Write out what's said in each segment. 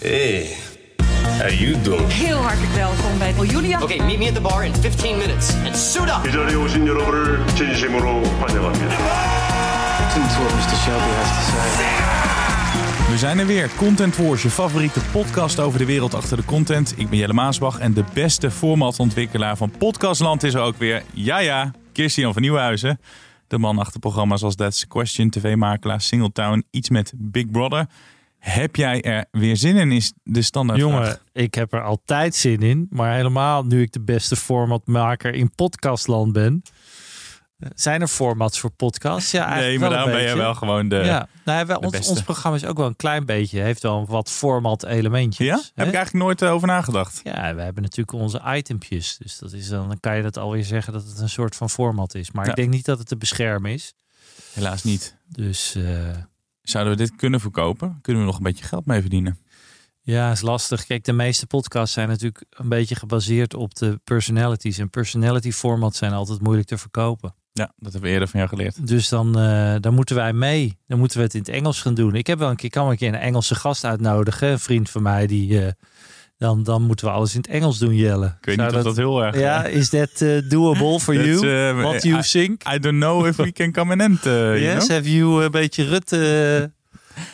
Hey, how you doing? Heel hartelijk welkom bij Julia. Okay, meet me at the bar in 15 minutes and suit up. 이 자리에 오신 여러분을 진심으로 환영합니다. We zijn er weer. Content Wars, je favoriete podcast over de wereld achter de content. Ik ben Jelle Maasbach en de beste formatontwikkelaar van Podcastland is er ook weer. Ja, ja, Kirstian van Nieuwhuizen. De man achter programma's als That's the Question, TV-makelaar, Singletown, iets met Big Brother. Heb jij er weer zin in, is de standaard Jongen, ik heb er altijd zin in. Maar helemaal nu ik de beste formatmaker in podcastland ben. Zijn er formats voor podcasts? Ja, Nee, eigenlijk maar wel daarom een ben je wel gewoon de... ja, nou, wij, de ons, beste. ons programma is ook wel een klein beetje. Heeft wel wat format elementjes. Ja? hè? Heb ik eigenlijk nooit eh, over nagedacht. Ja, we hebben natuurlijk onze itempjes. Dus dat is dan, dan kan je dat alweer zeggen dat het een soort van format is. Maar Ja. ik denk niet dat het te beschermen is. Helaas niet. Dus eh, Zouden we dit kunnen verkopen? Kunnen we nog een beetje geld mee verdienen? ja, is lastig. Kijk, de meeste podcasts zijn natuurlijk een beetje gebaseerd op de personalities. En personality formats zijn altijd moeilijk te verkopen. Ja, dat hebben we eerder van jou geleerd. Dus dan, eh, dan moeten wij mee. Dan moeten we het in het Engels gaan doen. Ik heb wel een keer, kan wel een keer een Engelse gast uitnodigen. Een vriend van mij die. eh, dan, dan moeten we alles in het Engels doen, Jelle. Ik weet niet of dat heel erg... Ja, is that eh, doable for you? eh, What you I- think? I don't know if we can come in end. eh, you yes, know? have you een beetje Rutte?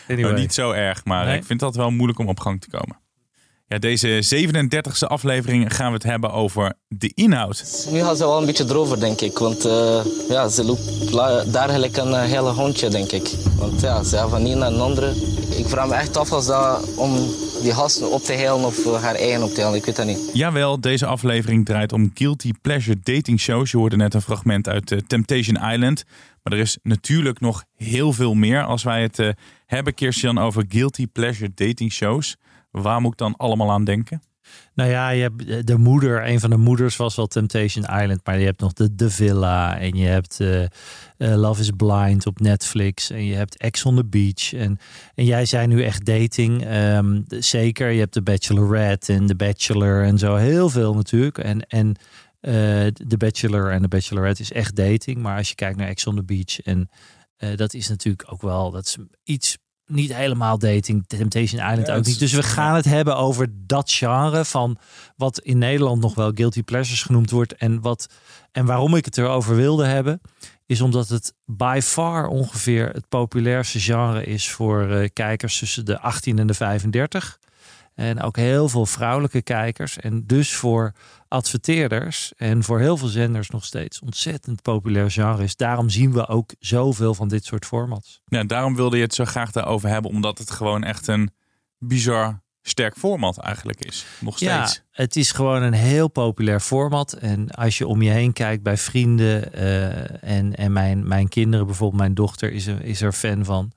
Anyway. Nou, niet zo erg, maar Nee. ik vind dat wel moeilijk om op gang te komen. Ja, deze 37e aflevering gaan we het hebben over de inhoud. Nu gaat ze wel een beetje erover, denk ik. Want eh, ja, ze loopt daar gelijk een eh, hele hondje, denk ik. Want ja, ze gaat van een naar een andere. Ik vraag me echt af als dat om die gasten op te helen of haar eigen op te helen. Ik weet dat niet. Jawel, deze aflevering draait om guilty pleasure dating shows. Je hoorde net een fragment uit eh, Temptation Island. Maar er is natuurlijk nog heel veel meer als wij het eh, hebben, Kirstian, over guilty pleasure dating shows. Waar moet ik dan allemaal aan denken? Nou ja, je hebt de moeder, een van de moeders was wel Temptation Island, maar je hebt nog de The Villa en je hebt eh, eh, Love is Blind op Netflix en je hebt Ex on the Beach en, en jij zei nu echt dating, ehm, de- zeker. Je hebt de Bachelorette en de Bachelor en zo, heel veel natuurlijk en en eh, de Bachelor en de Bachelorette is echt dating, maar als je kijkt naar Ex on the Beach en eh, dat is natuurlijk ook wel, dat is iets niet helemaal dating, Temptation Island Ja, ook niet. Dus we gaan het hebben over dat genre van wat in Nederland nog wel guilty pleasures genoemd wordt. En, wat, en waarom ik het erover wilde hebben, is omdat het by far ongeveer het populairste genre is voor eh, kijkers tussen de 18 en de 35. En ook heel veel vrouwelijke kijkers. En dus voor adverteerders en voor heel veel zenders nog steeds ontzettend populair genre is. Daarom zien we ook zoveel van dit soort formats. Ja, daarom wilde je het zo graag daarover hebben, omdat het gewoon echt een bizar sterk format eigenlijk is. Nog steeds. Ja, het is gewoon een heel populair format. En als je om je heen kijkt bij vrienden eh, en, en mijn, mijn kinderen, bijvoorbeeld mijn dochter, is er, is er fan van.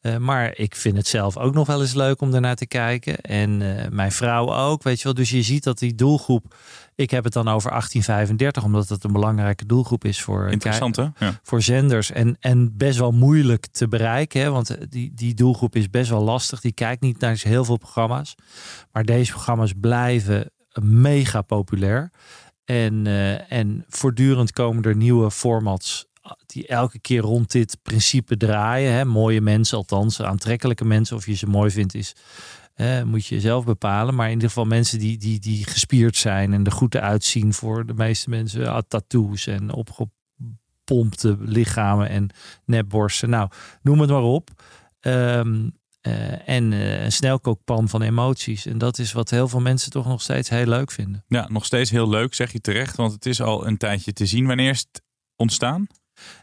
Eh, maar ik vind het zelf ook nog wel eens leuk om daarnaar te kijken. En eh, mijn vrouw ook, weet je wel. Dus je ziet dat die doelgroep... Ik heb het dan over 1835, omdat het een belangrijke doelgroep is voor, eh, Interessant hè? Ja. voor zenders. En, en best wel moeilijk te bereiken. Hè? Want die, die doelgroep is best wel lastig. Die kijkt niet naar heel veel programma's. Maar deze programma's blijven mega populair. En, en voortdurend komen er nieuwe formats die elke keer rond dit principe draaien. Hè? Mooie mensen, althans aantrekkelijke mensen. Of je ze mooi vindt, is, moet je zelf bepalen. Maar in ieder geval mensen die, die, die gespierd zijn en er goed uitzien voor de meeste mensen. Ah, tattoos en opgepompte lichamen en nepborsten. Nou, noem het maar op. Ehm, eh, en eh, een snelkookpan van emoties. En dat is wat heel veel mensen toch nog steeds heel leuk vinden. ja, nog steeds heel leuk, zeg je terecht, want het is al een tijdje te zien. Wanneer is het ontstaan?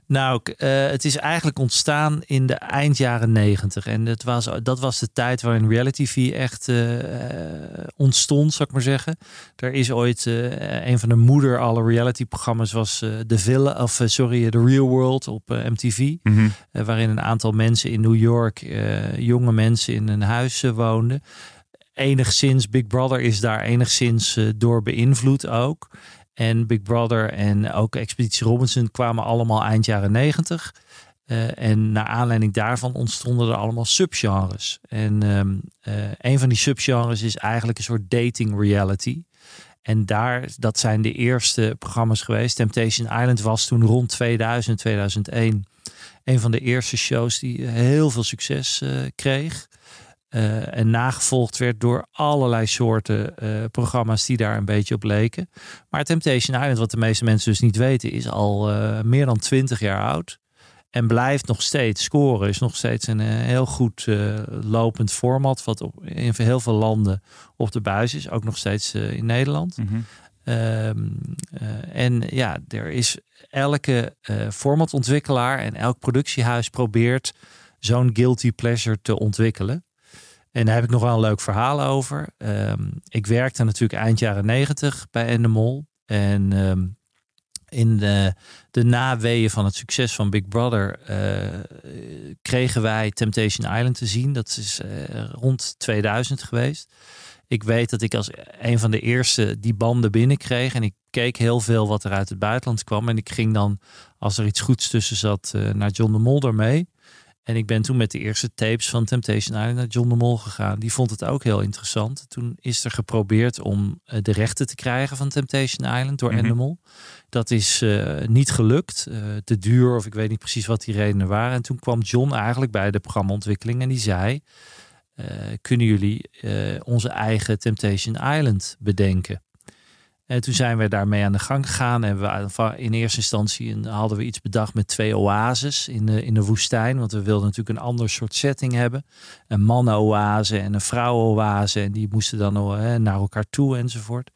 Nou, eh, het is eigenlijk ontstaan in de eind jaren negentig. En het was, dat was de tijd waarin reality TV echt eh, eh, ontstond, zou ik maar zeggen. Er is ooit een van de moeder alle reality programma's was The Villa, of sorry, The Real World op MTV. Mhm. Waarin een aantal mensen in New York, jonge mensen in een huis woonden. Enigszins, Big Brother is daar enigszins door beïnvloed ook. En Big Brother en ook Expeditie Robinson kwamen allemaal eind jaren negentig. Eh, en naar aanleiding daarvan ontstonden er allemaal subgenres. En ehm, eh, een van die subgenres is eigenlijk een soort dating reality. En daar, dat zijn de eerste programma's geweest. Temptation Island was toen rond 2000, 2001 een van de eerste shows die heel veel succes eh, kreeg. Eh, en nagevolgd werd door allerlei soorten eh, programma's die daar een beetje op leken. Maar Temptation Island, wat de meeste mensen dus niet weten, is al eh, meer dan 20 jaar oud. En blijft nog steeds scoren. Is nog steeds een heel goed lopend format. Wat op, in heel veel landen op de buis is. Ook nog steeds in Nederland. Mhm. Ehm, eh, en ja, er is elke formatontwikkelaar en elk productiehuis probeert zo'n guilty pleasure te ontwikkelen. En daar heb ik nog wel een leuk verhaal over. Ehm, ik werkte natuurlijk eind jaren negentig bij Endemol. En ehm, in de, de naweeën van het succes van Big Brother eh, kregen wij Temptation Island te zien. Dat is eh, rond 2000 geweest. Ik weet dat ik als een van de eerste die banden binnenkreeg. En ik keek heel veel wat er uit het buitenland kwam. En ik ging dan, als er iets goeds tussen zat, eh, naar John de Mol mee. En ik ben toen met de eerste tapes van Temptation Island naar John de Mol gegaan. Die vond het ook heel interessant. Toen is er geprobeerd om eh, de rechten te krijgen van Temptation Island door Mhm. Endemol. Dat is eh, niet gelukt. eh, te duur of ik weet niet precies wat die redenen waren. En toen kwam John eigenlijk bij de programmaontwikkeling en die zei... kunnen jullie onze eigen Temptation Island bedenken? En toen zijn we daarmee aan de gang gegaan. En we, in eerste instantie hadden we iets bedacht met twee oases in de, in de woestijn. Want we wilden natuurlijk een ander soort setting hebben. Een mannen-oase en een vrouwen-oase. En die moesten dan eh, naar elkaar toe enzovoort.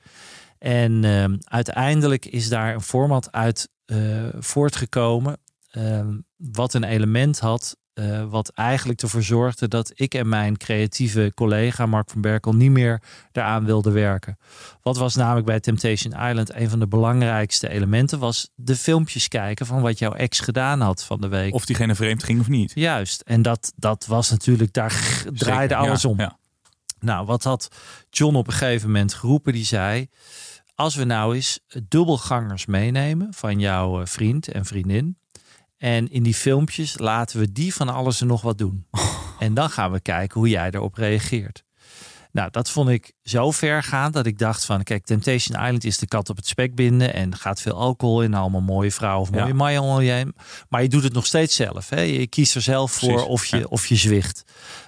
En ehm, uiteindelijk is daar een format uit eh, voortgekomen. ehm, wat een element had. Eh, wat eigenlijk ervoor zorgde dat ik en mijn creatieve collega Mark van Berkel niet meer daaraan wilden werken. Wat was namelijk bij Temptation Island een van de belangrijkste elementen? Was de filmpjes kijken van wat jouw ex gedaan had van de week. Of diegene vreemd ging of niet. Juist. En dat, dat was natuurlijk, daar draaide alles ja, om. ja. Nou, wat had John op een gegeven moment geroepen? Die zei: Als we nou eens dubbelgangers meenemen van jouw eh, vriend en vriendin. En in die filmpjes laten we die van alles en nog wat doen. En dan gaan we kijken hoe jij erop reageert. Nou, dat vond ik zo ver gaan dat ik dacht van... Kijk, Temptation Island is de kat op het spek binden... en gaat veel alcohol in, allemaal mooie vrouwen of mooie Ja. mannen om je. Maar je doet het nog steeds zelf. Hè? Je kiest er zelf voor Precies, of je, ja. of je zwicht.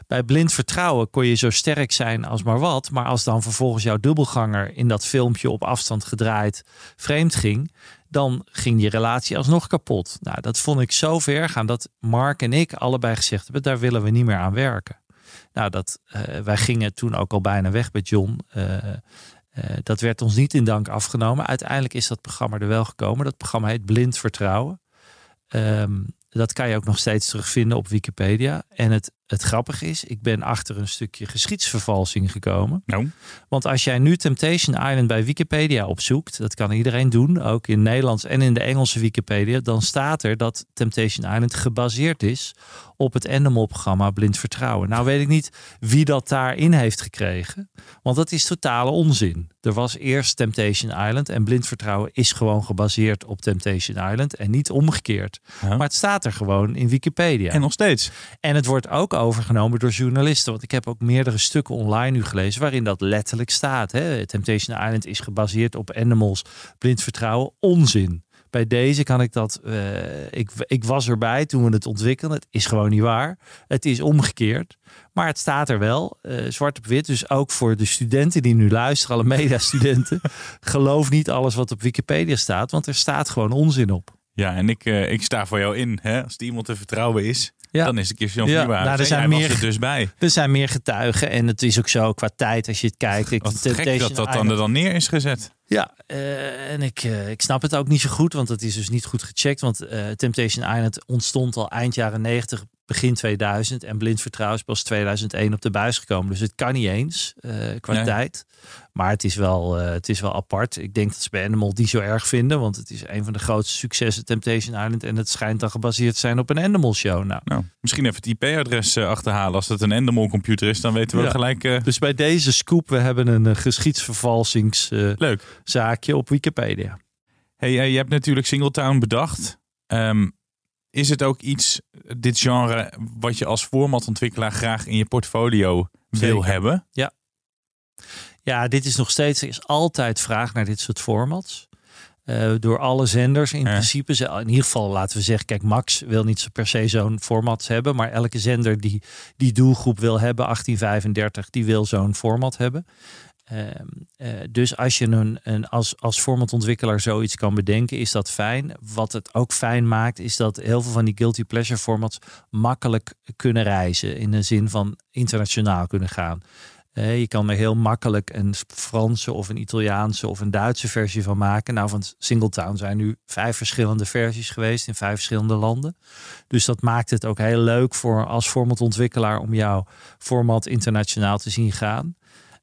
Bij blind vertrouwen kon je zo sterk zijn als maar wat. Maar als dan vervolgens jouw dubbelganger in dat filmpje op afstand gedraaid vreemd ging, dan ging die relatie alsnog kapot. Nou, dat vond ik zo ver gaan dat Mark en ik allebei gezegd hebben, daar willen we niet meer aan werken. Nou, dat, eh, wij gingen toen ook al bijna weg bij John. Eh, eh, dat werd ons niet in dank afgenomen. Uiteindelijk is dat programma er wel gekomen. Dat programma heet Blind Vertrouwen. Ehm, dat kan je ook nog steeds terugvinden op Wikipedia. En het, het grappige is, ik ben achter een stukje geschiedsvervalsing gekomen. Nou, Want als jij nu Temptation Island bij Wikipedia opzoekt, dat kan iedereen doen, ook in Nederlands en in de Engelse Wikipedia, dan staat er dat Temptation Island gebaseerd is op het Endemol-programma Blind Vertrouwen. Nou weet ik niet wie dat daarin heeft gekregen, want dat is totale onzin. Er was eerst Temptation Island en Blind Vertrouwen is gewoon gebaseerd op Temptation Island en niet omgekeerd. Ja. Maar het staat er gewoon in Wikipedia. en nog steeds. En het wordt ook overgenomen door journalisten. Want ik heb ook meerdere stukken online nu gelezen waarin dat letterlijk staat. Hè? Temptation Island is gebaseerd op Animals, blind vertrouwen. Onzin. Bij deze kan ik dat. eh, ik, ik was erbij toen we het ontwikkelden. Het is gewoon niet waar. Het is omgekeerd. Maar het staat er wel, eh, zwart op wit. Dus ook voor de studenten die nu luisteren, alle mediastudenten. geloof niet alles wat op Wikipedia staat, want er staat gewoon onzin op. Ja, en ik, eh, ik sta voor jou in. Hè? Als die iemand te vertrouwen is, Ja. dan is het Kirsten Ja, van Nieuwhuis. nou, er zijn meer- er dus bij. Er zijn meer getuigen en het is ook zo qua tijd als je het kijkt. Ik, Wat gek dat dat dan er dan neer is gezet. Ja, eh, en ik, eh, ik snap het ook niet zo goed, want het is dus niet goed gecheckt. Want eh, Temptation Island ontstond al eind jaren 90, begin 2000. En Blind Vertrouwen is pas 2001 op de buis gekomen. Dus het kan niet eens qua Nee. tijd. Maar het is, wel, eh, het is wel apart. Ik denk dat ze bij Animal die zo erg vinden. Want het is een van de grootste successen Temptation Island. En het schijnt dan gebaseerd te zijn op een Animal show. Nou, Nou, misschien even het IP-adres eh, achterhalen. Als het een Endemol computer is, dan weten we Ja. gelijk... eh, dus bij deze scoop, we hebben een uh, geschiedsvervalsingszaakje op Wikipedia. Hey, je hebt natuurlijk Singletown bedacht. Ehm, is het ook iets, dit genre, wat je als formatontwikkelaar graag in je portfolio wil hebben? Ja, dit is nog steeds, er is altijd vraag naar dit soort formats. Eh, door alle zenders in Ja. principe. Ze- In ieder geval laten we zeggen, kijk, Max wil niet zo per se zo'n format hebben. Maar elke zender die die doelgroep wil hebben, 1835, die wil zo'n format hebben. Ehm, eh, dus als je een, een, als, als formatontwikkelaar zoiets kan bedenken, is dat fijn. Wat het ook fijn maakt, is dat heel veel van die guilty pleasure formats makkelijk kunnen reizen. In de zin van internationaal kunnen gaan. Je kan er heel makkelijk een Franse of een Italiaanse of een Duitse versie van maken. Nou, van Singletown zijn nu vijf verschillende versies geweest in vijf verschillende landen. Dus dat maakt het ook heel leuk voor als formatontwikkelaar om jouw format internationaal te zien gaan.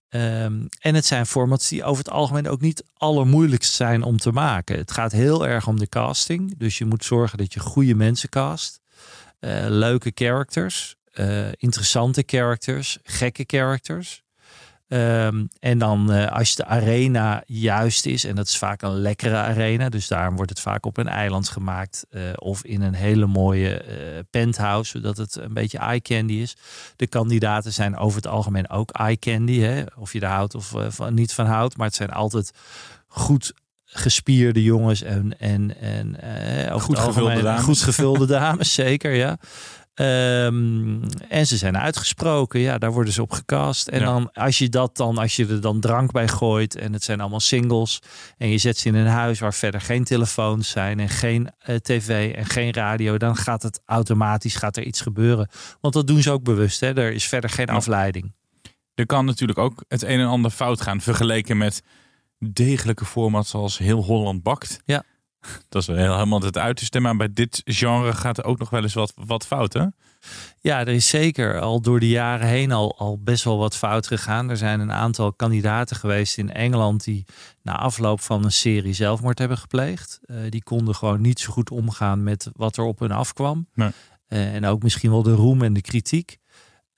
Ehm, en het zijn formats die over het algemeen ook niet allermoeilijkst zijn om te maken. Het gaat heel erg om de casting. Dus je moet zorgen dat je goede mensen cast. Eh, leuke characters. Eh, interessante characters. Gekke characters. Ehm, en dan eh, als de arena juist is, en dat is vaak een lekkere arena, dus daarom wordt het vaak op een eiland gemaakt eh, of in een hele mooie penthouse, zodat het een beetje eye candy is. De kandidaten zijn over het algemeen ook eye candy, hè? of je er houdt of van, niet van houdt, maar het zijn altijd goed gespierde jongens en, en, en Goed gevulde dames. goed gevulde dames, zeker ja. Ehm, en ze zijn uitgesproken, ja, daar worden ze op gecast. En Ja. dan als je dat dan, als je er dan drank bij gooit en het zijn allemaal singles en je zet ze in een huis waar verder geen telefoons zijn en geen eh, tv en geen radio, dan gaat het automatisch gaat er iets gebeuren. Want dat doen ze ook bewust. Hè? Er is verder geen Ja. afleiding. Er kan natuurlijk ook het een en ander fout gaan vergeleken met degelijke formats zoals Heel Holland Bakt. Ja. Dat is wel helemaal het uiterste, maar bij dit genre gaat er ook nog wel eens wat, wat fout, hè? Ja, er is zeker al door de jaren heen al, al best wel wat fout gegaan. Er zijn een aantal kandidaten geweest in Engeland die na afloop van een serie zelfmoord hebben gepleegd. Eh, die konden gewoon niet zo goed omgaan met wat er op hun afkwam. Nee. Eh, en ook misschien wel de roem en de kritiek.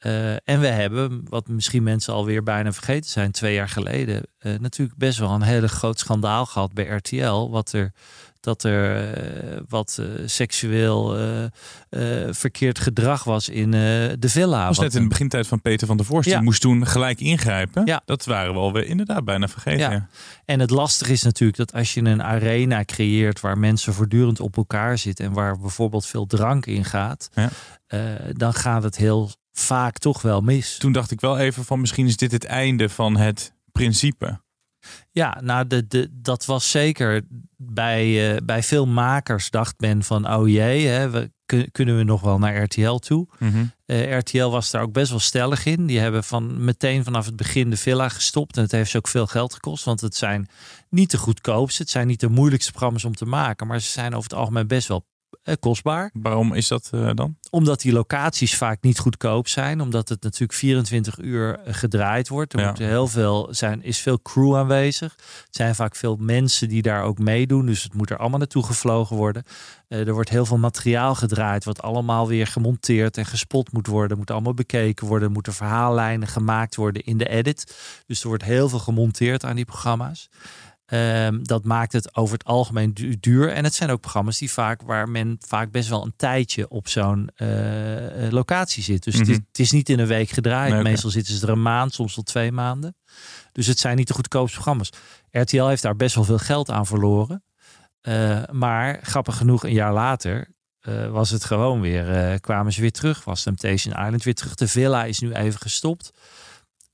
Eh, en we hebben, wat misschien mensen alweer bijna vergeten zijn, twee jaar geleden, eh, natuurlijk best wel een hele groot schandaal gehad bij RTL. Wat er, dat er eh, wat seksueel verkeerd gedrag was in de villa. Dat was net in de begintijd van Peter van der Vorst. Ja. Die moest toen gelijk ingrijpen. Ja. Dat waren we alweer inderdaad bijna vergeten. Ja. En het lastige is natuurlijk dat als je een arena creëert waar mensen voortdurend op elkaar zitten en waar bijvoorbeeld veel drank in gaat, dan gaat het heel vaak toch wel mis. Toen dacht ik wel even van misschien is dit het einde van het principe. Ja, nou, de, de, dat was zeker bij, eh, bij veel makers dacht men van, oh jee, hè, we, kun- kunnen we nog wel naar RTL toe? Eh, RTL was daar ook best wel stellig in. Die hebben van meteen vanaf het begin de villa gestopt. En het heeft ze ook veel geld gekost. Want het zijn niet de goedkoopste. Het zijn niet de moeilijkste programma's om te maken. Maar ze zijn over het algemeen best wel kostbaar. Waarom is dat eh, dan? Omdat die locaties vaak niet goedkoop zijn. Omdat het natuurlijk 24 uur eh, gedraaid wordt. Er Ja. moet heel veel zijn, is veel crew aanwezig. Het zijn vaak veel mensen die daar ook meedoen. Dus het moet er allemaal naartoe gevlogen worden. Eh, er wordt heel veel materiaal gedraaid. Wat allemaal weer gemonteerd en gespot moet worden. Moet allemaal bekeken worden. Er moeten verhaallijnen gemaakt worden in de edit. Dus er wordt heel veel gemonteerd aan die programma's. Ehm, dat maakt het over het algemeen du- duur. En het zijn ook programma's die vaak, waar men vaak best wel een tijdje op zo'n eh, eh, locatie zit. Dus het, is, Mhm. het is niet in een week gedraaid. Nee. Meestal zitten ze er een maand, soms wel twee maanden. Dus het zijn niet de goedkoopste programma's. RTL heeft daar best wel veel geld aan verloren. Eh, maar grappig genoeg, een jaar later was het gewoon weer, kwamen ze weer terug. Was Temptation Island weer terug. De villa is nu even gestopt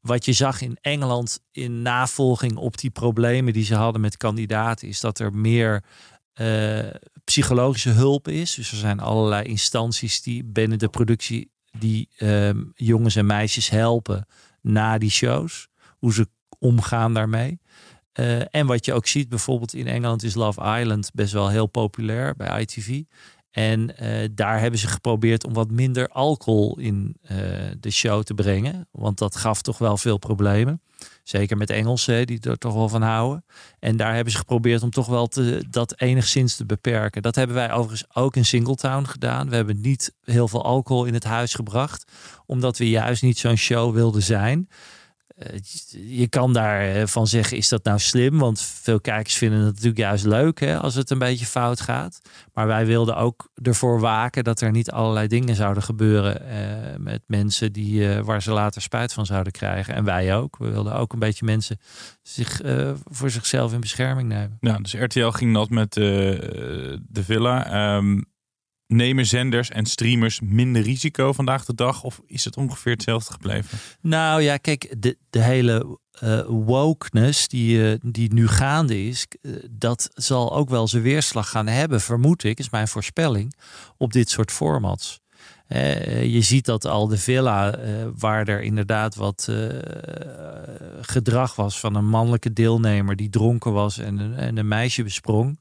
wat je zag in Engeland in navolging op die problemen die ze hadden met kandidaten, is dat er meer eh, psychologische hulp is. Dus er zijn allerlei instanties die binnen de productie die ehm, jongens en meisjes helpen na die shows, hoe ze omgaan daarmee. Eh, en wat je ook ziet, bijvoorbeeld in Engeland is Love Island best wel heel populair bij ITV. En eh, daar hebben ze geprobeerd om wat minder alcohol in eh, de show te brengen. Want dat gaf toch wel veel problemen. Zeker met Engelsen, die er toch wel van houden. En daar hebben ze geprobeerd om toch wel te, dat enigszins te beperken. Dat hebben wij overigens ook in Singletown gedaan. We hebben niet heel veel alcohol in het huis gebracht. Omdat we juist niet zo'n show wilden zijn. Eh, je kan daarvan zeggen, is dat nou slim? Want veel kijkers vinden het natuurlijk juist leuk hè, als het een beetje fout gaat. Maar wij wilden ook ervoor waken dat er niet allerlei dingen zouden gebeuren eh, met mensen die, eh, waar ze later spijt van zouden krijgen. En wij ook. We wilden ook een beetje mensen zich, eh, voor zichzelf in bescherming nemen. Ja, dus RTL ging dat met eh, de villa. Ehm, nemen zenders en streamers minder risico vandaag de dag? Of is het ongeveer hetzelfde gebleven? Nou ja, kijk, de, de hele eh, wokeness die, eh, die nu gaande is, eh, dat zal ook wel zijn weerslag gaan hebben, vermoed ik, is mijn voorspelling, op dit soort formats. Je ziet dat al de villa, waar er inderdaad wat gedrag was van een mannelijke deelnemer die dronken was en, en een meisje besprong.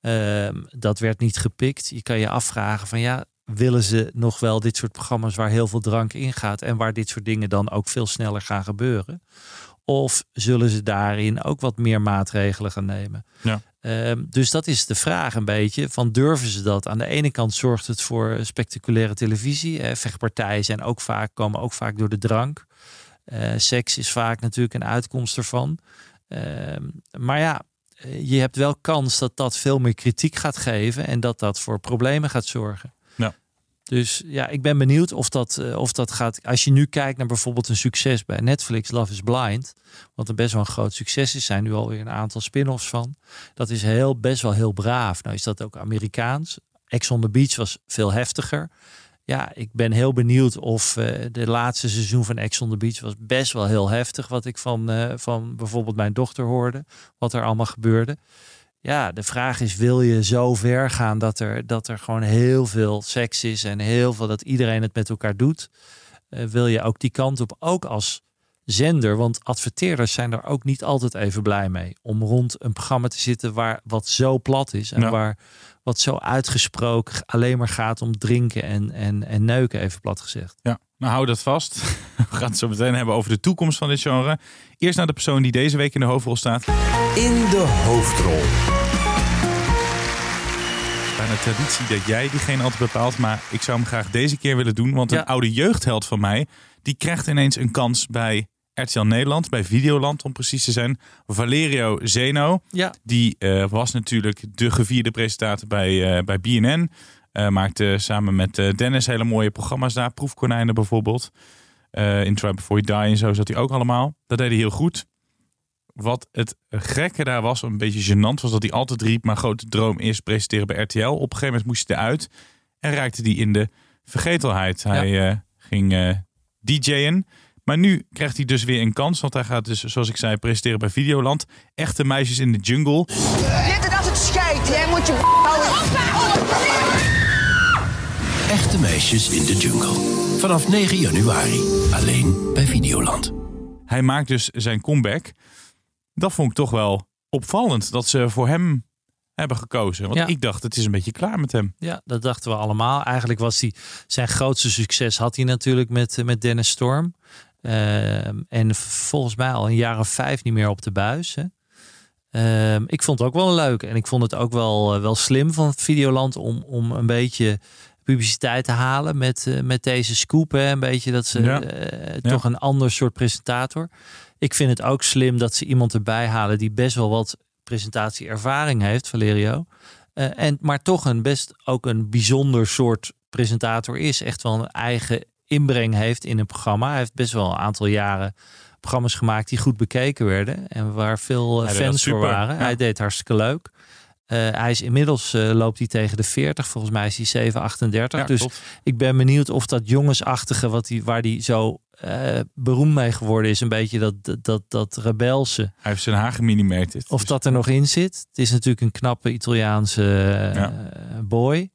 Ehm, dat werd niet gepikt. Je kan je afvragen van ja, willen ze nog wel dit soort programma's waar heel veel drank in gaat en waar dit soort dingen dan ook veel sneller gaan gebeuren? Of zullen ze daarin ook wat meer maatregelen gaan nemen? Ja. Ehm, dus dat is de vraag een beetje. Van durven ze dat? Aan de ene kant zorgt het voor spectaculaire televisie. Eh, vechtpartijen zijn ook vaak, komen ook vaak door de drank. Eh, seks is vaak natuurlijk een uitkomst ervan. Ehm, maar ja, je hebt wel kans dat dat veel meer kritiek gaat geven en dat dat voor problemen gaat zorgen. Ja. Dus ja, ik ben benieuwd of dat, eh, of dat gaat. Als je nu kijkt naar bijvoorbeeld een succes bij Netflix, Love is Blind, wat een best wel een groot succes is, zijn nu alweer een aantal spin-offs van. Dat is heel, best wel heel braaf. Nou is dat ook Amerikaans. Ex on the Beach was veel heftiger. Ja, ik ben heel benieuwd of eh, de laatste seizoen van Ex on the Beach was best wel heel heftig. Wat ik van, eh, van bijvoorbeeld mijn dochter hoorde. Wat er allemaal gebeurde. Ja, de vraag is, wil je zo ver gaan dat er, dat er gewoon heel veel seks is en heel veel dat iedereen het met elkaar doet? Eh, wil je ook die kant op, ook als zender? Want adverteerders zijn er ook niet altijd even blij mee. Om rond een programma te zitten waar wat zo plat is en Ja. waar wat zo uitgesproken alleen maar gaat om drinken en, en, en neuken, even plat gezegd. Ja, nou hou dat vast. We gaan het zo meteen hebben over de toekomst van dit genre. Eerst naar de persoon die deze week in de hoofdrol staat. In de hoofdrol. Bijna traditie dat jij diegene altijd bepaalt. Maar ik zou hem graag deze keer willen doen. Want Ja. een oude jeugdheld van mij. Die krijgt ineens een kans bij RTL Nederland. Bij Videoland om precies te zijn. Valerio Zeno. Ja, Die eh, was natuurlijk de gevierde presentator bij, eh, bij BNN. Eh, maakte samen met Dennis hele mooie programma's daar. Proefkonijnen bijvoorbeeld. In Try Before You Die en zo zat hij ook allemaal. Dat deed hij heel goed. Wat het gekke daar was, een beetje gênant, was dat hij altijd riep... maar grote droom is presenteren bij RTL. Op een gegeven moment moest hij eruit en raakte hij in de vergetelheid. Hij eh, ging DJ'en. Maar nu krijgt hij dus weer een kans, want hij gaat dus, zoals ik zei, presenteren bij Videoland. Echte meisjes in de jungle. Dit als het scheidt, jij moet je houden. Echte meisjes in de jungle. Vanaf 9 januari. Alleen bij Videoland. Hij maakt dus zijn comeback. Dat vond ik toch wel opvallend dat ze voor hem hebben gekozen. Want Ja. ik dacht, het is een beetje klaar met hem. Ja, dat dachten we allemaal. Eigenlijk was hij zijn grootste succes had hij natuurlijk met, met Dennis Storm. Ehm, en volgens mij al een jaar of vijf niet meer op de buis. Hè. Ehm, ik vond het ook wel leuk. En ik vond het ook wel, eh, wel slim van Videoland om, om een beetje publiciteit te halen met, eh, met deze scoop. Hè. Een beetje dat ze Ja. eh, toch een ander soort presentator. Ik vind het ook slim dat ze iemand erbij halen die best wel wat presentatieervaring heeft, Valerio. En, maar toch een best ook een bijzonder soort presentator is. Echt wel een eigen inbreng heeft in een programma. Hij heeft best wel een aantal jaren programma's gemaakt die goed bekeken werden. En waar veel eh, Hij fans voor waren. ja. Hij deed hartstikke leuk. Eh, hij is inmiddels eh, loopt hij tegen de 40. Volgens mij is hij 738. Ja, dus ik ben benieuwd of dat jongensachtige, wat die, waar hij zo eh, beroemd mee geworden is, een beetje dat, dat, dat, rebelse. Hij heeft zijn haar geminimeerd. Of dat er nog in zit. Het is natuurlijk een knappe Italiaanse Ja. boy.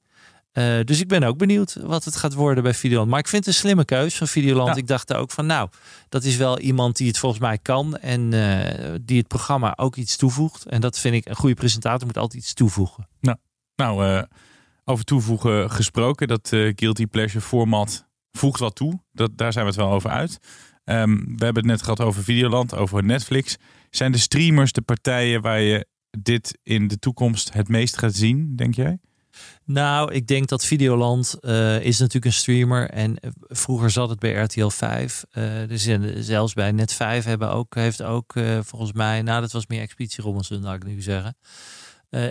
Eh, dus ik ben ook benieuwd wat het gaat worden bij Videoland. Maar ik vind het een slimme keus van Videoland. Ja. Ik dacht ook van nou, dat is wel iemand die het volgens mij kan. En eh, die het programma ook iets toevoegt. En dat vind ik, een goede presentator moet altijd iets toevoegen. Nou, eh, over toevoegen gesproken. Dat Guilty Pleasure format voegt wat toe. Dat, daar zijn we het wel over uit. Ehm, we hebben het net gehad over Videoland, over Netflix. Zijn de streamers de partijen waar je dit in de toekomst het meest gaat zien, denk jij? Nou, ik denk dat Videoland eh, is natuurlijk een streamer. En eh, vroeger zat het bij RTL 5. Eh, dus zelfs bij Net 5 hebben ook, heeft ook eh, volgens mij... Nou, dat was meer Expeditie Robinson, laat ik nu zeggen.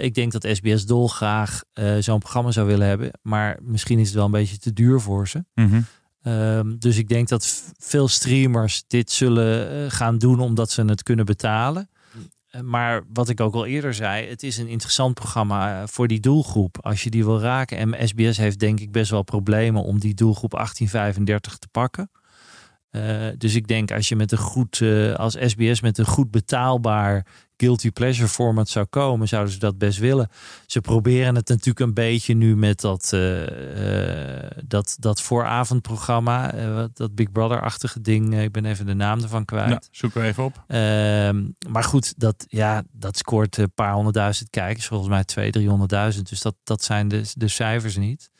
Ik denk dat SBS dolgraag zo'n programma zou willen hebben. Maar misschien is het wel een beetje te duur voor ze. Ehm, dus ik denk dat veel streamers dit zullen gaan doen omdat ze het kunnen betalen. Eh, Maar wat ik ook al eerder zei, het is een interessant programma eh, voor die doelgroep. Als je die wil raken. En SBS heeft denk ik best wel problemen om die doelgroep 1835 te pakken. Eh, dus ik denk als je met een goed, als SBS met een goed betaalbaar guilty pleasure format zou komen, zouden ze dat best willen. Ze proberen het natuurlijk een beetje nu met dat, eh, eh, dat, dat vooravondprogramma, eh, dat Big Brother-achtige ding. Ik ben even de naam ervan kwijt. Nou, zoeken we even op. Ehm, maar goed, dat, ja, dat scoort een paar honderdduizend kijkers. Volgens mij 200.000, 300.000. Dus dat, dat zijn de, de cijfers niet.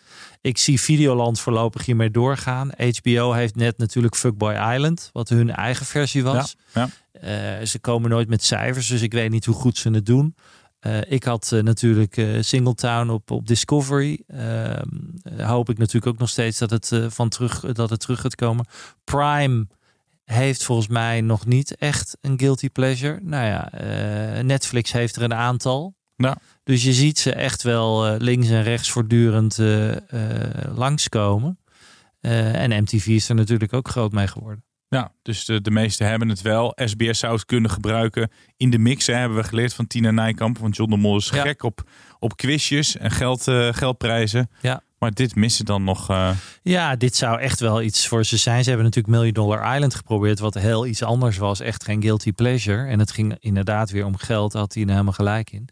Ik zie Videoland voorlopig hiermee doorgaan. HBO heeft net natuurlijk Fuckboy Island, wat hun eigen versie was. Ja, Eh, ze komen nooit met cijfers, dus ik weet niet hoe goed ze het doen. Eh, ik had eh, natuurlijk Singletown op, op Discovery. Ehm, eh, hoop ik natuurlijk ook nog steeds dat het, van terug, dat het terug gaat komen. Prime heeft volgens mij nog niet echt een guilty pleasure. Nou ja, Netflix heeft er een aantal. Ja. Dus je ziet ze echt wel eh, links en rechts voortdurend eh eh, langskomen. En MTV is er natuurlijk ook groot mee geworden. Ja, dus de, de meesten hebben het wel. SBS zou het kunnen gebruiken in de mix. Hè, hebben we geleerd van Tina Nijkamp. Want John de Mol is Ja. gek op, op quizjes en geld, geldprijzen. Ja. Maar dit missen dan nog. Ja, dit zou echt wel iets voor ze zijn. Ze hebben natuurlijk Million Dollar Island geprobeerd, wat heel iets anders was. Echt geen guilty pleasure. En het ging inderdaad weer om geld, had hij er helemaal gelijk in.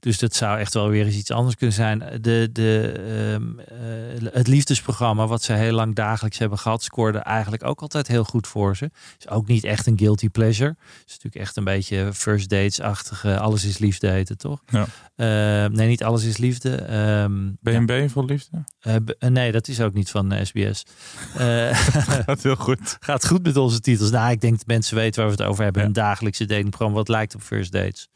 Dus dat zou echt wel weer eens iets anders kunnen zijn. De, de, ehm, eh, het liefdesprogramma, wat ze heel lang dagelijks hebben gehad, scoorde eigenlijk ook altijd heel goed voor ze. Is ook niet echt een guilty pleasure. is natuurlijk echt een beetje first dates-achtige, alles is liefde heet het toch? Ja. Eh, nee, niet alles is liefde. Ehm, BNB vol liefde? eh, eh, nee, dat is ook niet van eh, SBS. Eh, Gaat heel goed. gaat goed met onze titels. Nou, ik denk dat mensen weten waar we het over hebben. Een dagelijkse datingprogramma wat lijkt op First Dates.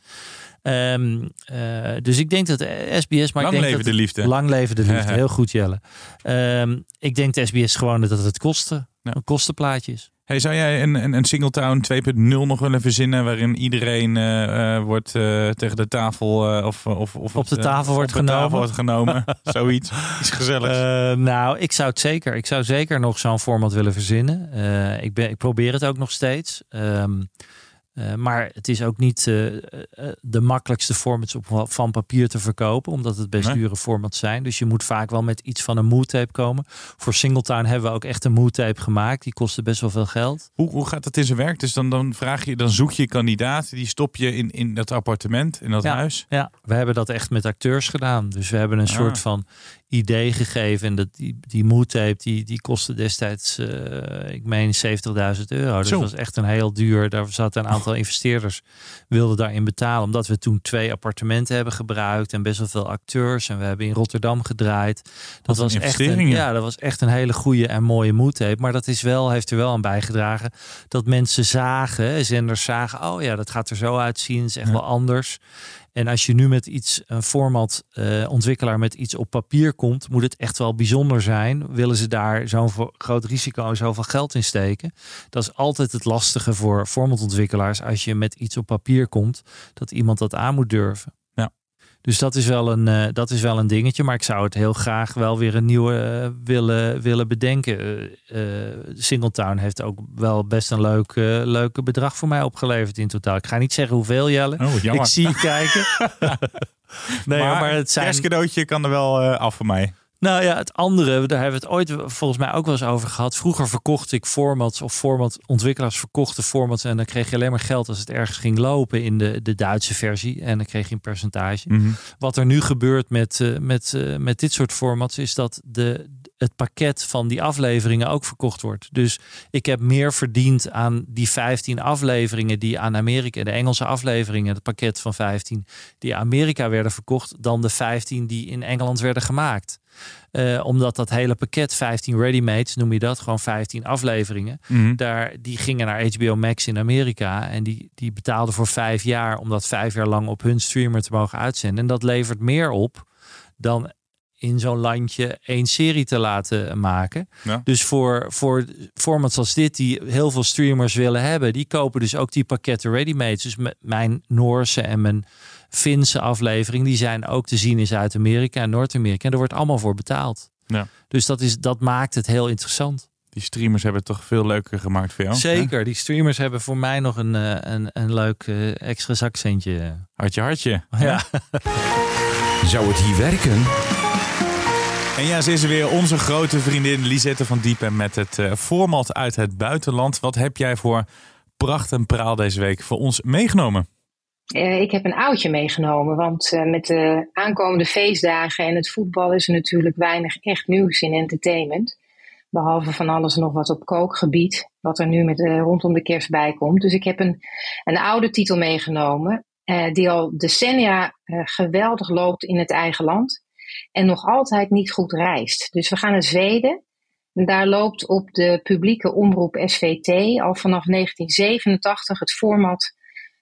Ehm, eh, dus ik denk dat eh, SBS... Maar Lang ik denk leven dat, de liefde. Lang leven de liefde. Heel goed, Jelle. Ehm, ik denk de SBS gewoon dat het kosten, een kostenplaatje is. Hey, zou jij een, een, een Singletown 2.0 nog willen verzinnen waarin iedereen eh, eh, wordt eh, tegen de tafel eh, of, of, of Op de het, eh, tafel wordt op de tafel genomen? wordt genomen? Zoiets. Iets gezelligs. Eh, nou, ik zou het zeker. Ik zou zeker nog zo'n format willen verzinnen. Eh, ik, ben, ik probeer het ook nog steeds. Ehm, eh, maar het is ook niet eh, eh, de makkelijkste formats op, van papier te verkopen, omdat het best Nee. dure formats zijn. Dus je moet vaak wel met iets van een moodtape komen. Voor Singletown hebben we ook echt een moodtape gemaakt. Die kostte best wel veel geld. Hoe, hoe gaat dat in zijn werk? Dus dan, dan vraag je, dan zoek je kandidaten, die stop je in, in dat appartement, in dat ja, huis. Ja, we hebben dat echt met acteurs gedaan. Dus we hebben een Ah. soort van idee gegeven. En dat, die, die moodtape, die, die kostte destijds, eh, ik meen 70.000 euro. Dus dat was echt een heel duur. Daar zaten een aantal investeerders, wilden daarin betalen. Omdat we toen twee appartementen hebben gebruikt. En best wel veel acteurs. En we hebben in Rotterdam gedraaid. Dat was echt een, ja. dat was echt een hele goede en mooie moodtape. Maar dat is wel, heeft er wel aan bijgedragen dat mensen zagen, zenders zagen, oh ja, dat gaat er zo uitzien. Is echt Ja. wel anders. En als je nu met iets, een format eh, ontwikkelaar met iets op papier komt, moet het echt wel bijzonder zijn. Willen ze daar zo'n groot risico en zoveel geld in steken? Dat is altijd het lastige voor formatontwikkelaars als je met iets op papier komt, dat iemand dat aan moet durven. Dus dat is, wel een, eh, dat is wel een dingetje, maar ik zou het heel graag wel weer een nieuwe eh, willen, willen bedenken. Eh, eh, Singletown heeft ook wel best een leuk, leuke bedrag voor mij opgeleverd in totaal. Ik ga niet zeggen hoeveel, Jelle. Oh, jammer. Ik zie je kijken. nee, maar, maar, het zijn... kerstcadeautje kan er wel af voor mij. Nou ja, het andere, daar hebben we het ooit volgens mij ook wel eens over gehad. Vroeger verkocht ik formats of formatontwikkelaars verkochten formats en dan kreeg je alleen maar geld als het ergens ging lopen in de, de Duitse versie en dan kreeg je een percentage. Mhm. Wat er nu gebeurt met, eh, met, eh, met dit soort formats is dat de, het pakket van die afleveringen ook verkocht wordt. Dus ik heb meer verdiend aan die 15 afleveringen die aan Amerika, de Engelse afleveringen, het pakket van 15, die Amerika werden verkocht, dan de 15 die in Engeland werden gemaakt. Eh, omdat dat hele pakket, 15 ready-mates, noem je dat, gewoon 15 afleveringen. Mhm. Daar, die gingen naar HBO Max in Amerika. En die, die betaalden voor vijf jaar om dat vijf jaar lang op hun streamer te mogen uitzenden. En dat levert meer op dan in zo'n landje één serie te laten maken. Ja. Dus voor, voor formats als dit, die heel veel streamers willen hebben, die kopen dus ook die pakketten ready-made. Dus mijn Noorse en mijn Finse aflevering, die zijn ook te zien in Zuid-Amerika en Noord-Amerika. En er wordt allemaal voor betaald. Ja. Dus dat, is, dat maakt het heel interessant. Die streamers hebben het toch veel leuker gemaakt voor jou. Zeker, die streamers hebben voor mij nog een, eh, een, een leuk eh, extra zakcentje. Hartje, hartje. Ja. Zou het hier werken? En ja, ze is er weer onze grote vriendin Lisette van Diepen met het eh, format uit het buitenland. Wat heb jij voor pracht en praal deze week voor ons meegenomen? Eh, ik heb een oudje meegenomen, want eh, met de aankomende feestdagen en het voetbal is er natuurlijk weinig echt nieuws in entertainment. Behalve van alles nog wat op kookgebied, wat er nu met, rondom de kerst bij komt. Dus ik heb een, een oude titel meegenomen, die al decennia geweldig loopt in het eigen land en nog altijd niet goed reist. Dus we gaan naar Zweden. En daar loopt op de publieke omroep SVT al vanaf 1987 het format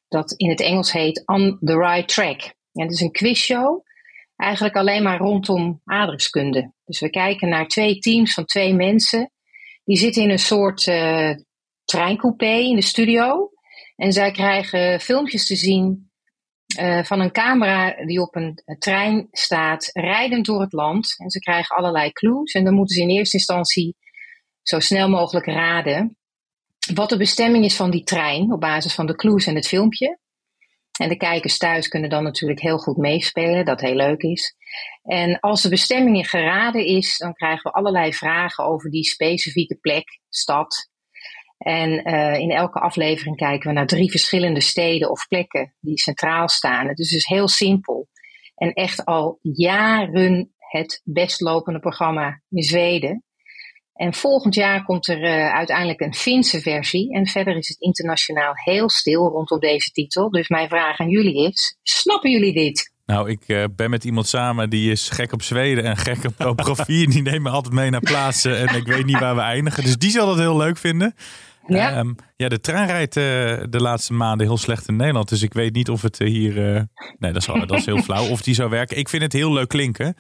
dat in het Engels heet On the Right Track. En het is een quizshow, eigenlijk alleen maar rondom aardrijkskunde. Dus we kijken naar twee teams van twee mensen. Die zitten in een soort treincoupé in de studio. En zij krijgen filmpjes te zien eh, van een camera die op een trein staat, rijdend door het land. En ze krijgen allerlei clues. En dan moeten ze in eerste instantie zo snel mogelijk raden wat de bestemming is van die trein op basis van de clues en het filmpje. En de kijkers thuis kunnen dan natuurlijk heel goed meespelen, dat heel leuk is. En als de bestemming geraden is, dan krijgen we allerlei vragen over die specifieke plek, stad. En eh, in elke aflevering kijken we naar drie verschillende steden of plekken die centraal staan. Het is dus heel simpel. En echt al jaren het best lopende programma in Zweden. En volgend jaar komt er uh, uiteindelijk een Finse versie. En verder is het internationaal heel stil rondom deze titel. Dus mijn vraag aan jullie is: snappen jullie dit? Nou, ik uh, ben met iemand samen die is gek op Zweden en gek op topografie. en die neemt me altijd mee naar plaatsen. En ik weet niet waar we eindigen. Dus die zal dat heel leuk vinden. Ja, um, ja de trein rijdt uh, de laatste maanden heel slecht in Nederland. Dus ik weet niet of het hier. nee, dat is, dat is heel flauw. Of die zou werken. Ik vind het heel leuk klinken.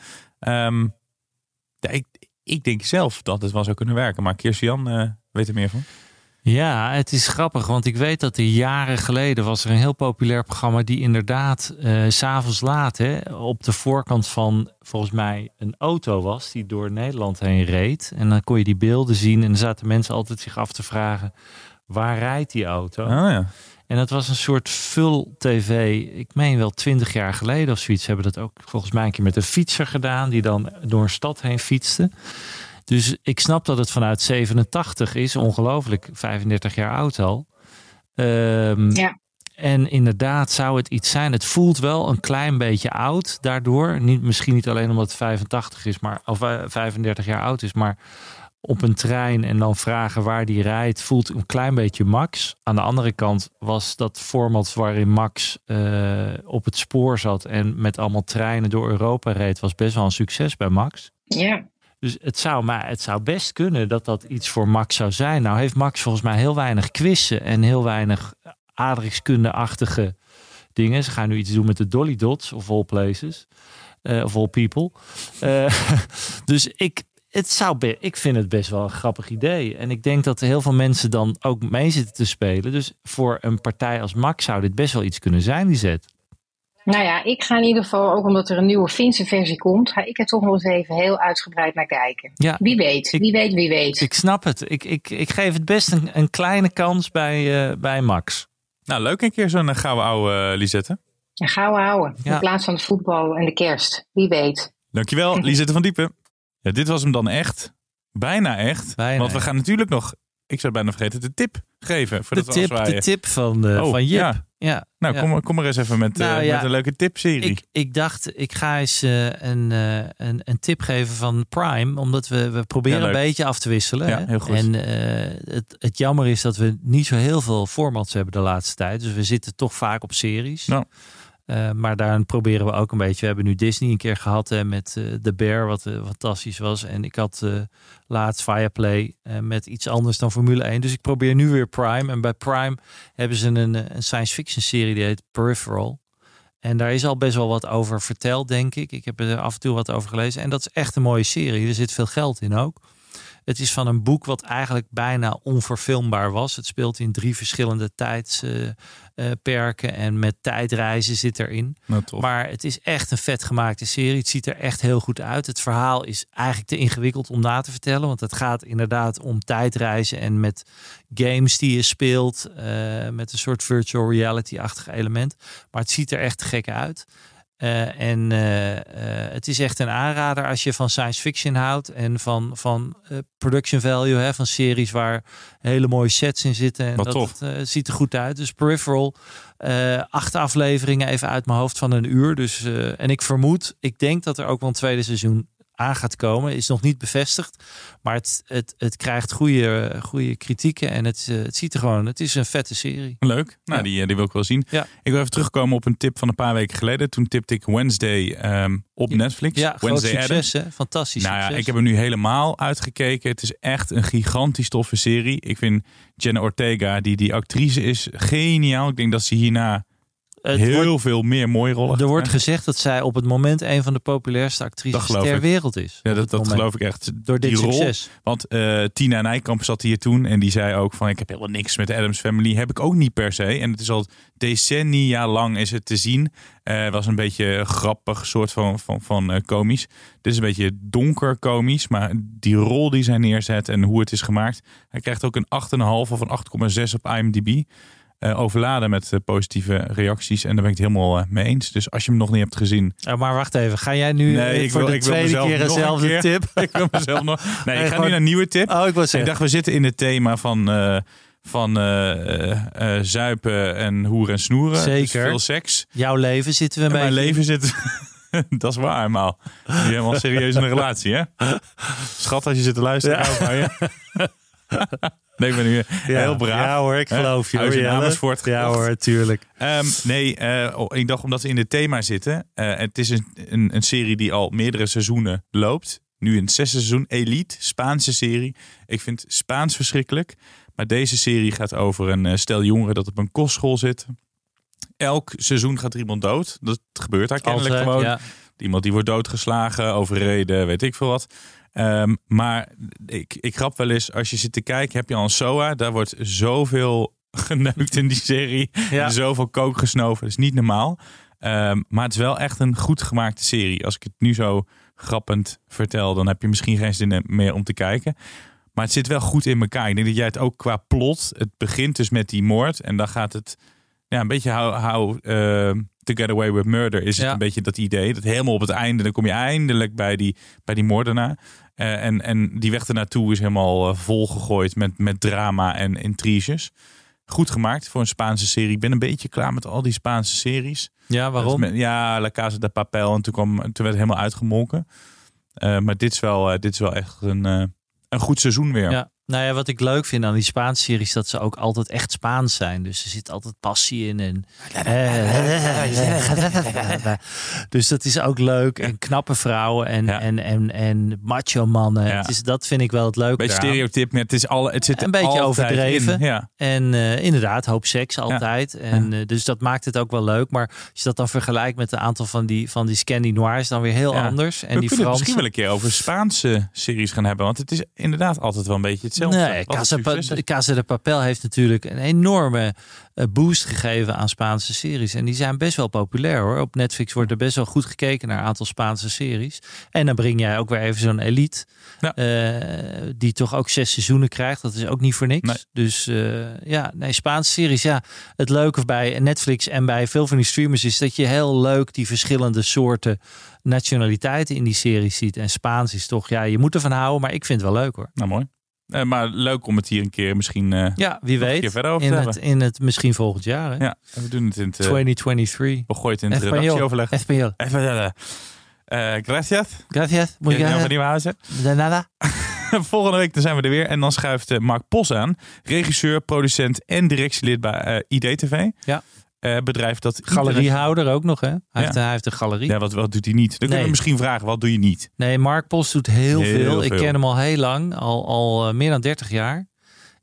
Ja, ik, ik denk zelf dat het wel zou kunnen werken. Maar Kirsten uh, weet er meer van. Ja, het is grappig, want ik weet dat er jaren geleden was er een heel populair programma die inderdaad uh, s'avonds laat hè, op de voorkant van volgens mij een auto was die door Nederland heen reed. En dan kon je die beelden zien en dan zaten mensen altijd zich af te vragen waar rijdt die auto? Oh, ja. En dat was een soort full tv. Ik meen wel twintig jaar geleden of zoiets hebben dat ook volgens mij een keer met een fietser gedaan die dan door een stad heen fietste. Dus ik snap dat het vanuit 87 is, ongelooflijk, 35 jaar oud al. Um, ja. En inderdaad zou het iets zijn. Het voelt wel een klein beetje oud daardoor. Niet, misschien niet alleen omdat het 85 is, maar, of 35 jaar oud is, maar op een trein en dan vragen waar die rijdt, voelt een klein beetje Max. Aan de andere kant was dat format waarin Max uh, op het spoor zat en met allemaal treinen door Europa reed, was best wel een succes bij Max. Ja. Dus het zou, maar het zou best kunnen dat dat iets voor Max zou zijn. Nou heeft Max volgens mij heel weinig quizzen en heel weinig aardrijkskunde-achtige dingen. Ze gaan nu iets doen met de Dolly Dots of all places. Uh, of all people. Uh, dus ik, het zou ik vind het best wel een grappig idee. En ik denk dat heel veel mensen dan ook mee zitten te spelen. Dus voor een partij als Max zou dit best wel iets kunnen zijn, die zet. Nou ja, ik ga in ieder geval, ook omdat er een nieuwe Finse versie komt, ga ik er toch nog eens even heel uitgebreid naar kijken. Ja, wie weet, ik, wie weet, wie weet. Ik snap het. Ik, ik, ik geef het best een, een kleine kans bij, uh, bij Max. Nou, leuk een keer zo'n gouden oude uh, Lisette. Een gouden oude, ja. in plaats van het voetbal en de kerst. Wie weet. Dankjewel, Lisette van Diepen. Ja, dit was hem dan echt. Bijna echt. Bijna Want we echt. gaan natuurlijk nog, ik zou bijna vergeten, de tip geven. De Voordat we tip, de tip van, de, Oh, van Jip. ja. Ja. Nou, ja. Kom, maar- kom maar eens even met, eh, Nou, met een leuke tipserie. Ik, ik dacht, ik ga eens eh, een, eh, een, een tip geven van Prime. Omdat we, we proberen een beetje af te wisselen. Ja, hè. heel goed. En eh, het, het jammer is dat we niet zo heel veel formats hebben de laatste tijd. Dus we zitten toch vaak op series. Nou. Eh, maar daarin proberen we ook een beetje. We hebben nu Disney een keer gehad met eh The Bear, wat eh, fantastisch was. En ik had laatst Fireplay met iets anders dan Formule 1. Dus ik probeer nu weer Prime. En bij Prime hebben ze een, een science fiction serie die heet Peripheral. En daar is al best wel wat over verteld, denk ik. Ik heb er af en toe wat over gelezen. En dat is echt een mooie serie. Er zit veel geld in ook. Het is van een boek wat eigenlijk bijna onverfilmbaar was. Het speelt in drie verschillende tijdsperken en met tijdreizen zit erin. Nou. Maar het is echt een vet gemaakte serie. Het ziet er echt heel goed uit. Het verhaal is eigenlijk te ingewikkeld om na te vertellen. Want het gaat inderdaad om tijdreizen en met games die je speelt. eh, met een soort virtual reality-achtig element. Maar het ziet er echt gek uit. Eh, en eh, eh, het is echt een aanrader als je van science fiction houdt en van, van production value, hè, van series waar hele mooie sets in zitten. En Wat dat tof. Het, ziet er goed uit. Dus Peripheral, acht afleveringen even uit mijn hoofd van een uur. Dus, en ik vermoed, ik denk dat er ook wel een tweede seizoen aan gaat komen. Is nog niet bevestigd. Maar het, het, het krijgt goede, goede kritieken. En het, eh, het ziet er gewoon, het is een vette serie. Leuk. Nou, Ja. die, eh, die wil ik wel zien. Ja. Ik wil even terugkomen op een tip van een paar weken geleden. Toen tipte ik Wednesday ehm, op Netflix. Ja, groot Wednesday succes hè. Fantastisch Nou ja, ik heb hem nu helemaal uitgekeken. Het is echt een gigantisch toffe serie. Ik vind Jenna Ortega, die die actrice is, geniaal. Ik denk dat ze hierna heel wordt- veel meer mooie rollen Er wordt gezegd dat zij op het moment een van de populairste actrices ter ik. wereld is. Ja, dat, geloof ik echt. Door dit rol. succes. Want eh, Tina Nijkamp zat hier toen en die zei ook van ik heb helemaal niks met de Adams Family. Heb ik ook niet per se. En het is al decennia lang is het te zien. Het was een beetje grappig, soort van, van, van eh, komisch. Dit is een beetje donker komisch, maar die rol die zij neerzet en hoe het is gemaakt. Hij krijgt ook een 8,5 of een 8,6 op IMDb. Eh, overladen met eh, positieve reacties. En daar ben ik het helemaal eh, mee eens. Dus als je hem nog niet hebt gezien, maar wacht even, ga jij nu Nee, ik voor wil- de ik tweede keer dezelfde keer. tip? ik wil mezelf nog. Nee, Nee, ik ga gewoon- nu naar een nieuwe tip. Oh, ik was Ik dacht, we zitten in het thema van, van zuipen en hoeren en snoeren. Dus Zeker. veel seks. Jouw leven zitten we een mijn leven zit... dat is waar, eenmaal. Je helemaal serieus in een relatie, hè? Schat, als je zit te luisteren, Ja. Nee, ik ben nu heel braaf. Ja hoor, ik geloof je. Huis in. Amersfoort Ja gekocht. hoor, tuurlijk. Ehm, nee, eh, oh, ik dacht omdat we in het thema zitten. eh, het is een, een, een serie die al meerdere seizoenen loopt. Nu in het zesde seizoen. Elite, Spaanse serie. Ik vind Spaans verschrikkelijk. Maar deze serie gaat over een eh, stel jongeren dat op een kostschool zit. Elk seizoen gaat er iemand dood. Dat gebeurt daar kennelijk Altijd, gewoon. ja. Iemand die wordt doodgeslagen, overreden, weet ik veel wat. Ehm, maar ik, ik grap wel eens, als je zit te kijken, heb je al een SOA. Daar wordt zoveel geneukt in die serie. Ja. Zoveel kook gesnoven. Dat is niet normaal. Ehm, maar het is wel echt een goed gemaakte serie. Als ik het nu zo grappend vertel, dan heb je misschien geen zin meer om te kijken. Maar het zit wel goed in elkaar. Ik denk dat jij het ook qua plot. Het begint dus met die moord. En dan gaat het ja, een beetje how, how eh, to get away with murder is het een beetje dat idee. Dat helemaal op het einde, dan kom je eindelijk bij die, bij die moordenaar. Eh, en, en die weg ernaartoe is helemaal eh, volgegooid met, met drama en intriges. Goed gemaakt voor een Spaanse serie. Ik ben een beetje klaar met al die Spaanse series. Ja, waarom? Met- ja, La Casa de Papel. En toen, kwam, toen werd het helemaal uitgemolken. Maar dit is, wel, dit is wel echt een, een goed seizoen weer. Ja. Nou ja, wat ik leuk vind aan die Spaanse series, dat ze ook altijd echt Spaans zijn. Dus er zit altijd passie in. En, dus dat is ook leuk. En knappe vrouwen en, en, en, en macho mannen. Ja. Het is, dat vind ik wel het leuke. Beetje stereotyp, maar het, is alle, het zit Een beetje overdreven. in. Ja. En eh, inderdaad, hoop seks altijd. En, eh, dus dat maakt het ook wel leuk. Maar als je dat dan vergelijkt met een aantal van die, van die Scandinoirs, dan weer heel anders. En we die kunnen het misschien wel een keer over Spaanse series gaan hebben. Want het is inderdaad altijd wel een beetje hetzelfde. Nee, Casa, Pa-. Casa de Papel heeft natuurlijk een enorme eh, boost gegeven aan Spaanse series. En die zijn best wel populair hoor. Op Netflix wordt er best wel goed gekeken naar een aantal Spaanse series. En dan breng jij ook weer even zo'n elite. Ja. eh, die toch ook zes seizoenen krijgt. Dat is ook niet voor niks. Nee. Dus eh, ja, nee, Spaanse series. Ja, het leuke bij Netflix en bij veel van die streamers is dat je heel leuk die verschillende soorten nationaliteiten in die series ziet. En Spaans is toch, ja, je moet ervan houden, maar ik vind het wel leuk hoor. Nou, mooi. Eh, maar leuk om het hier een keer misschien eh, Ja, wie weet. keer verder over in, te het, in het misschien volgend jaar. Hè? Ja, en we doen het in het... eh, 2023. we gooien het in het Español. redactieoverleg. Gracias. Gracias. Muy Kirsten van gracias. Nieuwenhuizen. De nada. Volgende week dan zijn we er weer. En dan schuift Mark Pos aan. Regisseur, producent en directielid bij IDTV. Ja. Eh, bedrijf dat... Galeriehouder ook nog, hè? Hij, Ja. heeft, hij heeft een galerie. Ja, wat, wat doet hij niet? Dan kunnen Nee. we misschien vragen, wat doe je niet? Nee, Mark Post doet heel, Heel veel. Ik ken hem al heel lang, al, al eh, meer dan 30 jaar.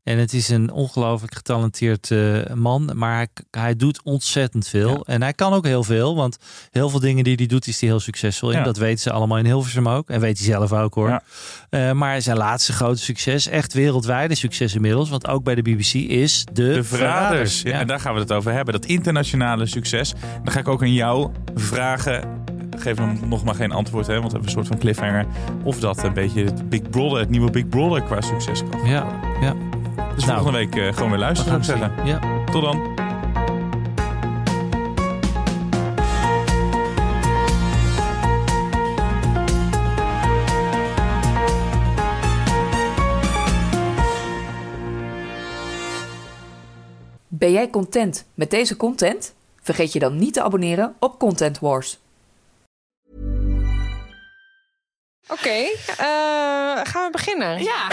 En het is een ongelooflijk getalenteerd eh, man, maar hij, hij doet ontzettend veel. Ja. En hij kan ook heel veel, want heel veel dingen die hij doet, is hij heel succesvol in. Ja. Dat weten ze allemaal in Hilversum ook. En weet hij zelf ook hoor. Ja. Eh, maar zijn laatste grote succes, echt wereldwijde succes inmiddels, want ook bij de BBC is de, De Verraders. En daar gaan we het over hebben. Dat internationale succes. Dan ga ik ook aan jou vragen. Geef hem nog maar geen antwoord, hè, want we hebben een soort van cliffhanger. Of dat een beetje het Big Brother, het nieuwe Big Brother qua succes kan. Ja, ja. Dus Nou, volgende week eh, gewoon weer luisteren, zou ik zeggen. Ja. Tot dan. Ben jij content met deze content? Vergeet je dan niet te abonneren op Content Wars. Oké, eh, gaan we beginnen? Ja.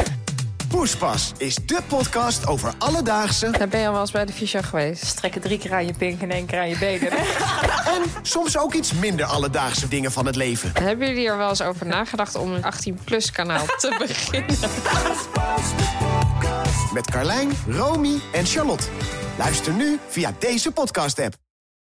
Poespas is de podcast over alledaagse Daar ben je al wel eens bij de fysio geweest. Strekken drie keer aan je pink en één keer aan je benen. en soms ook iets minder alledaagse dingen van het leven. Hebben jullie er wel eens over nagedacht om een 18-plus kanaal te beginnen? Met Carlijn, Romy en Charlotte. Luister nu via deze podcast-app.